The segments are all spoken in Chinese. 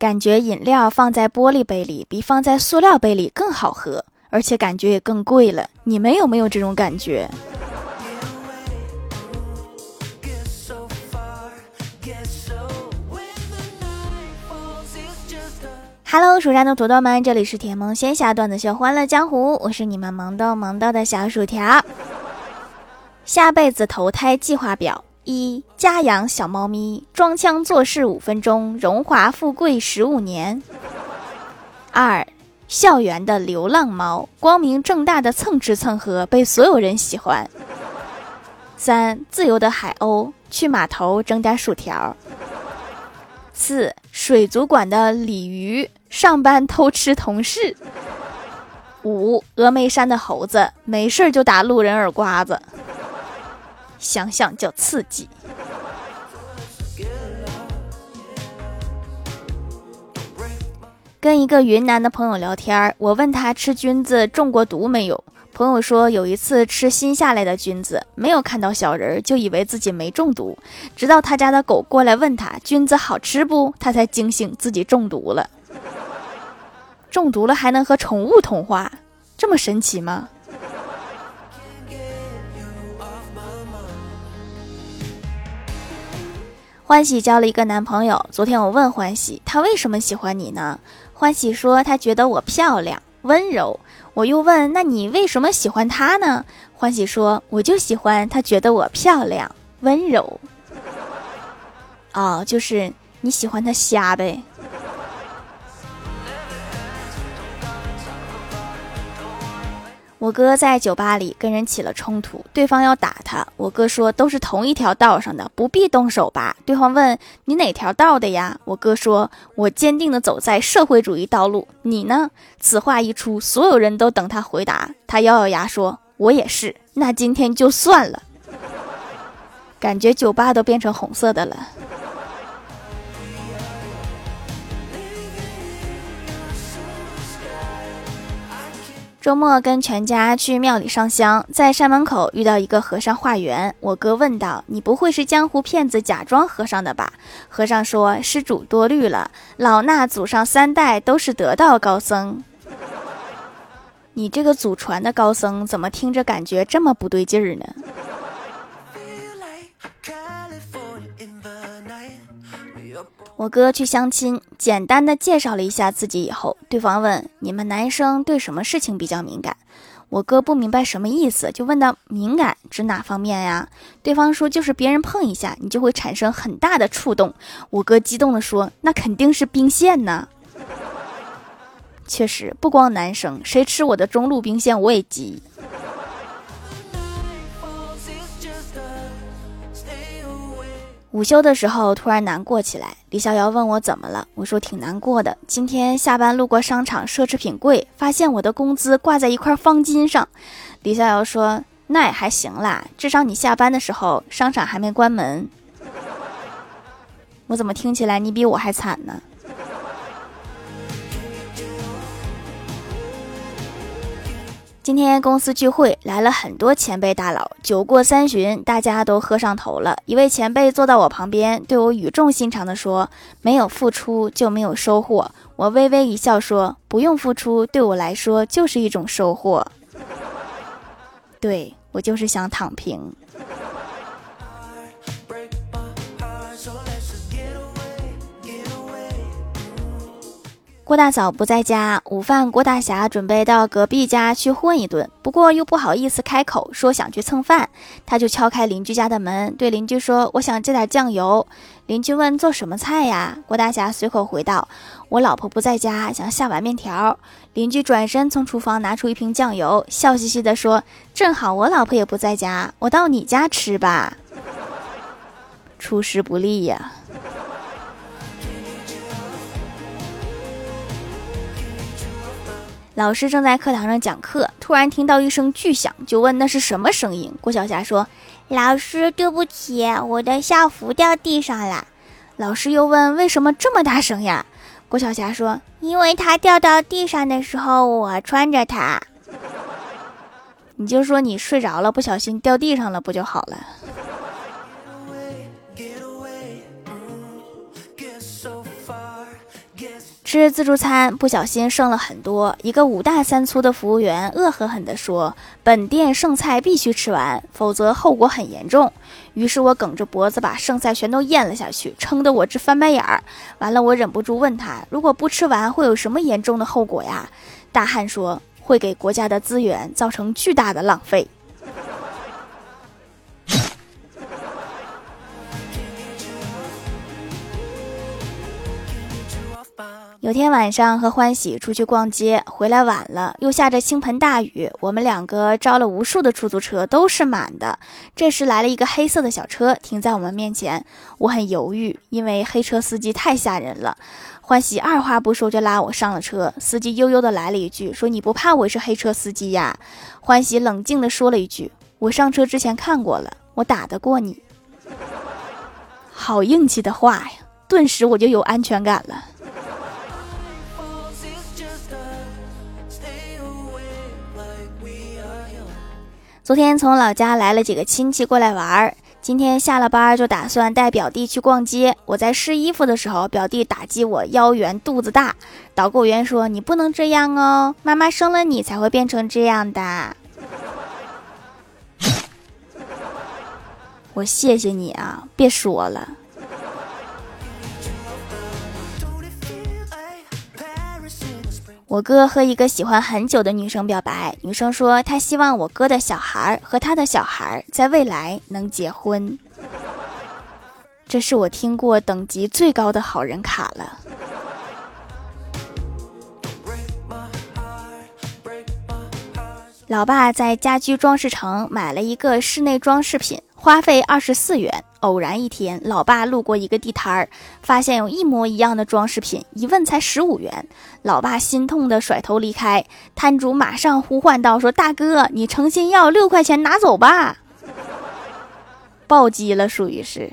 感觉饮料放在玻璃杯里比放在塑料杯里更好喝，而且感觉也更贵了。你们有没有这种感觉？Hello，蜀山的土豆们，这里是甜萌仙侠段子秀《欢乐江湖》，我是你们萌豆萌豆的小薯条。下辈子投胎计划表：一、家养小猫咪，装腔作势五分钟，荣华富贵十五年；二、校园的流浪猫，光明正大的蹭吃蹭喝，被所有人喜欢；三、自由的海鸥，去码头整点薯条；四、水族馆的鲤鱼。上班偷吃同事。五峨眉山的猴子没事就打路人耳刮子，想想就刺激。跟一个云南的朋友聊天，我问他吃菌子中过毒没有，朋友说有一次吃新下来的菌子，没有看到小人，就以为自己没中毒，直到他家的狗过来问他菌子好吃不，他才惊醒自己中毒了。中毒了还能和宠物通话，这么神奇吗？欢喜交了一个男朋友。昨天我问欢喜，他为什么喜欢你呢？欢喜说他觉得我漂亮、温柔。我又问，那你为什么喜欢他呢？欢喜说，我就喜欢他觉得我漂亮、温柔。哦，就是你喜欢他瞎呗。我哥在酒吧里跟人起了冲突，对方要打他。我哥说都是同一条道上的，不必动手吧。对方问你哪条道的呀？我哥说我坚定的走在社会主义道路。你呢？此话一出，所有人都等他回答。他咬咬牙说：“我也是。”那今天就算了。感觉酒吧都变成红色的了。周末跟全家去庙里上香，在山门口遇到一个和尚化缘。我哥问道：“你不会是江湖骗子假装和尚的吧？”和尚说：“施主多虑了，老衲祖上三代都是得道高僧。”你这个祖传的高僧，怎么听着感觉这么不对劲儿呢？我哥去相亲，简单的介绍了一下自己以后，对方问：“你们男生对什么事情比较敏感？”我哥不明白什么意思，就问到：“敏感指哪方面呀？”对方说：“就是别人碰一下，你就会产生很大的触动。”我哥激动的说：“那肯定是兵线呢！”确实，不光男生，谁吃我的中路兵线我也急。午休的时候突然难过起来，李逍遥问我怎么了，我说挺难过的。今天下班路过商场奢侈品柜，发现我的工资挂在一块方巾上。李逍遥说：“那也还行啦，至少你下班的时候商场还没关门。”我怎么听起来你比我还惨呢？今天公司聚会来了很多前辈大佬，酒过三巡，大家都喝上头了。一位前辈坐到我旁边，对我语重心长地说：“没有付出就没有收获。”我微微一笑说：“不用付出，对我来说就是一种收获。”对我就是想躺平。郭大嫂不在家，午饭郭大侠准备到隔壁家去混一顿，不过又不好意思开口说想去蹭饭，他就敲开邻居家的门，对邻居说：“我想借点酱油。”邻居问：“做什么菜呀？”郭大侠随口回道：“我老婆不在家，想下碗面条。”邻居转身从厨房拿出一瓶酱油，笑嘻嘻地说：“正好我老婆也不在家，我到你家吃吧。”出师不利呀。老师正在课堂上讲课，突然听到一声巨响，就问那是什么声音。郭晓霞说：“老师，对不起，我的校服掉地上了。”老师又问：“为什么这么大声呀？”郭晓霞说：“因为它掉到地上的时候，我穿着它。”你就说你睡着了，不小心掉地上了，不就好了？吃自助餐不小心剩了很多，一个五大三粗的服务员恶狠狠地说：“本店剩菜必须吃完，否则后果很严重。”于是我梗着脖子把剩菜全都咽了下去，撑得我直翻白眼儿。完了，我忍不住问他：“如果不吃完会有什么严重的后果呀？”大汉说：“会给国家的资源造成巨大的浪费。”有天晚上和欢喜出去逛街，回来晚了，又下着倾盆大雨，我们两个招了无数的出租车，都是满的。这时来了一个黑色的小车，停在我们面前，我很犹豫，因为黑车司机太吓人了。欢喜二话不说就拉我上了车，司机悠悠的来了一句，说你不怕我是黑车司机呀？欢喜冷静的说了一句，我上车之前看过了，我打得过你。好硬气的话呀，顿时我就有安全感了。昨天从老家来了几个亲戚过来玩儿，今天下了班就打算带表弟去逛街。我在试衣服的时候，表弟打击我腰圆肚子大。导购员说：“你不能这样哦，妈妈生了你才会变成这样的。”我谢谢你啊，别说了。我哥和一个喜欢很久的女生表白，女生说她希望我哥的小孩和他的小孩在未来能结婚。这是我听过等级最高的好人卡了。老爸在家居装饰城买了一个室内装饰品，花费二十四元。偶然一天，老爸路过一个地摊儿，发现有一模一样的装饰品，一问才十五元。老爸心痛的甩头离开，摊主马上呼唤道：“说大哥，你诚心要六块钱拿走吧。”暴击了，属于是。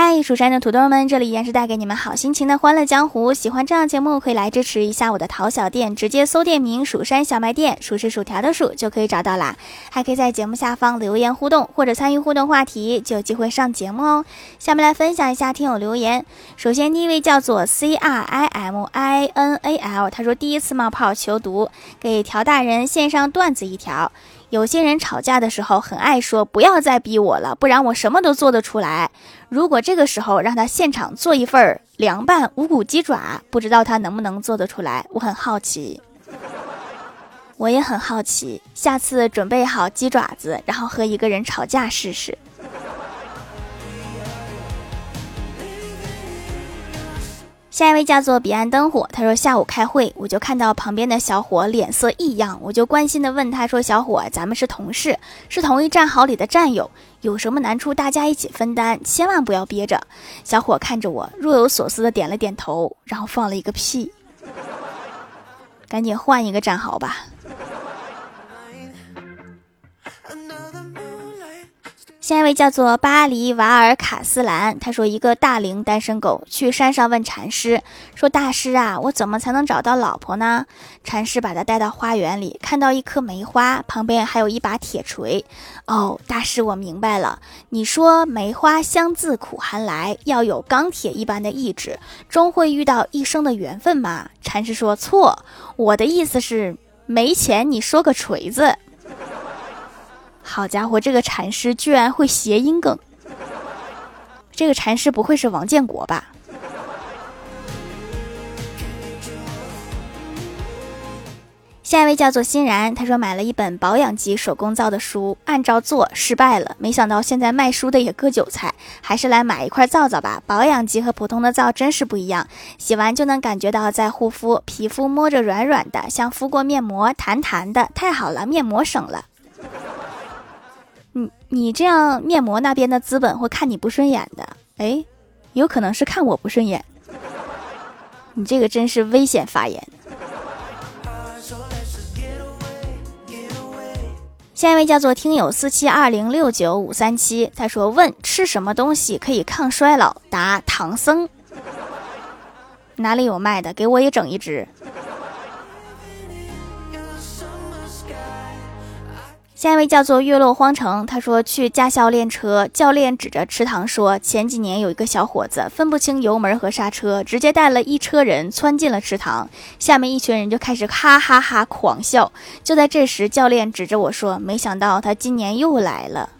嗨，蜀山的土豆们，这里依然是带给你们好心情的欢乐江湖。喜欢这样节目，可以来支持一下我的淘小店，直接搜店名“蜀山小卖店”，数是薯条的数就可以找到啦。还可以在节目下方留言互动，或者参与互动话题，就有机会上节目哦。下面来分享一下听友留言。首先，第一位叫做 C R I M I N A L，他说第一次冒泡求读，给条大人献上段子一条。有些人吵架的时候很爱说“不要再逼我了，不然我什么都做得出来”。如果这个时候让他现场做一份凉拌无骨鸡爪，不知道他能不能做得出来？我很好奇，我也很好奇。下次准备好鸡爪子，然后和一个人吵架试试。下一位叫做彼岸灯火，他说下午开会，我就看到旁边的小伙脸色异样，我就关心的问他说：“小伙，咱们是同事，是同一战壕里的战友，有什么难处大家一起分担，千万不要憋着。”小伙看着我，若有所思的点了点头，然后放了一个屁，赶紧换一个战壕吧。下一位叫做巴黎瓦尔卡斯兰，他说一个大龄单身狗去山上问禅师，说大师啊，我怎么才能找到老婆呢？禅师把他带到花园里，看到一棵梅花，旁边还有一把铁锤。哦，大师，我明白了，你说梅花香自苦寒来，要有钢铁一般的意志，终会遇到一生的缘分吗？禅师说错，我的意思是没钱，你说个锤子。好家伙，这个禅师居然会谐音梗！这个禅师不会是王建国吧？下一位叫做欣然，他说买了一本保养级手工皂的书，按照做失败了，没想到现在卖书的也割韭菜，还是来买一块皂皂吧。保养级和普通的皂真是不一样，洗完就能感觉到在护肤，皮肤摸着软软的，像敷过面膜，弹弹的，太好了，面膜省了。你你这样面膜那边的资本会看你不顺眼的，哎，有可能是看我不顺眼。你这个真是危险发言。下一位叫做听友四七二零六九五三七，他说问吃什么东西可以抗衰老？答唐僧。哪里有卖的？给我也整一只。下一位叫做月落荒城，他说去驾校练车，教练指着池塘说：“前几年有一个小伙子分不清油门和刹车，直接带了一车人窜进了池塘，下面一群人就开始哈哈哈狂笑。就在这时，教练指着我说：‘没想到他今年又来了，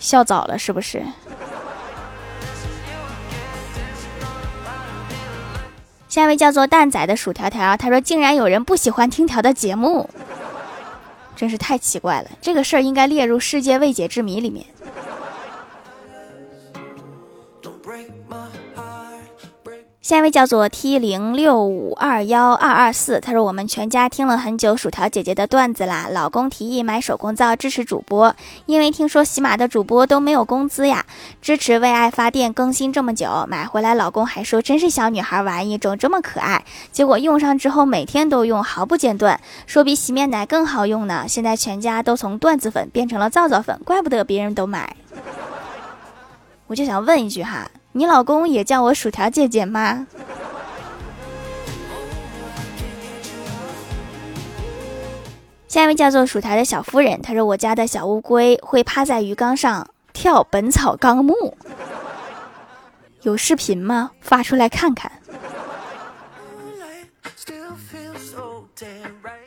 笑早了是不是？’”下一位叫做蛋仔的薯条条，他说：“竟然有人不喜欢听条的节目。”真是太奇怪了，这个事儿应该列入世界未解之谜里面。下一位叫做 T 零六五二幺二二四，他说我们全家听了很久薯条姐姐的段子啦。老公提议买手工皂支持主播，因为听说喜马的主播都没有工资呀，支持为爱发电更新这么久，买回来老公还说真是小女孩玩意，种这么可爱。结果用上之后每天都用，毫不间断，说比洗面奶更好用呢。现在全家都从段子粉变成了皂皂粉，怪不得别人都买。我就想问一句哈。你老公也叫我薯条姐姐吗？下一位叫做薯条的小夫人，她说我家的小乌龟会趴在鱼缸上跳《本草纲目》，有视频吗？发出来看看。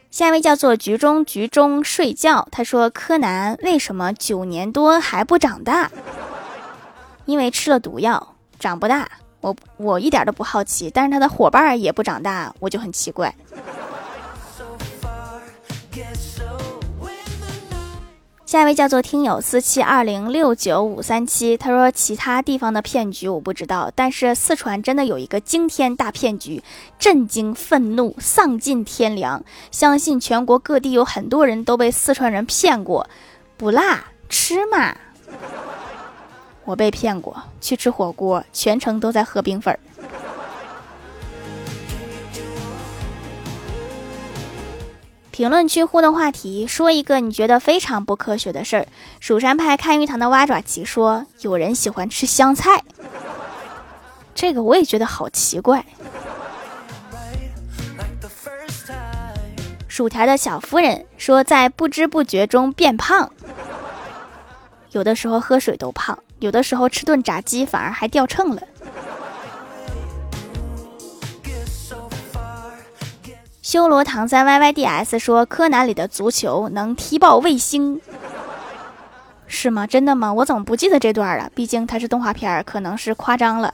下一位叫做局中局中睡觉，他说柯南为什么九年多还不长大？因为吃了毒药。长不大，我我一点都不好奇，但是他的伙伴也不长大，我就很奇怪。下一位叫做听友四七二零六九五三七，他说其他地方的骗局我不知道，但是四川真的有一个惊天大骗局，震惊、愤怒、丧尽天良，相信全国各地有很多人都被四川人骗过，不辣吃嘛。我被骗过去吃火锅，全程都在喝冰粉儿。评论区互动话题：说一个你觉得非常不科学的事儿。蜀山派看鱼塘的蛙爪奇说：“有人喜欢吃香菜。”这个我也觉得好奇怪。薯条的小夫人说：“在不知不觉中变胖，有的时候喝水都胖。”有的时候吃顿炸鸡反而还掉秤了。修罗唐三 Y Y D S 说：“柯南里的足球能踢爆卫星，是吗？真的吗？我怎么不记得这段了？毕竟它是动画片，可能是夸张了。”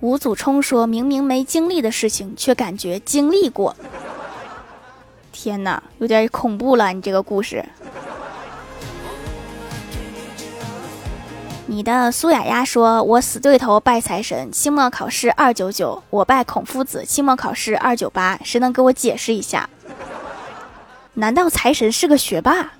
吴祖冲说：“明明没经历的事情，却感觉经历过。”天哪，有点恐怖了！你这个故事。你的苏雅雅说：“我死对头拜财神，期末考试二九九；我拜孔夫子，期末考试二九八。谁能给我解释一下？难道财神是个学霸？”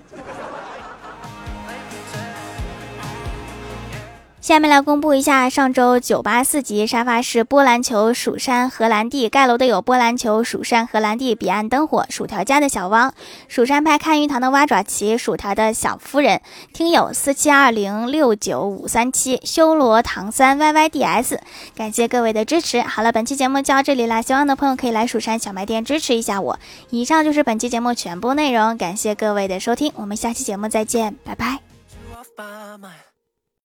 下面来公布一下上周九八四级沙发是波兰球、蜀山、荷兰弟盖楼的有波兰球、蜀山、荷兰弟、彼岸灯火、薯条家的小汪、蜀山派看鱼塘的蛙爪旗、薯条的小夫人、听友四七二零六九五三七、修罗唐三 Y Y D S，感谢各位的支持。好了，本期节目就到这里啦，希望的朋友可以来蜀山小卖店支持一下我。以上就是本期节目全部内容，感谢各位的收听，我们下期节目再见，拜拜。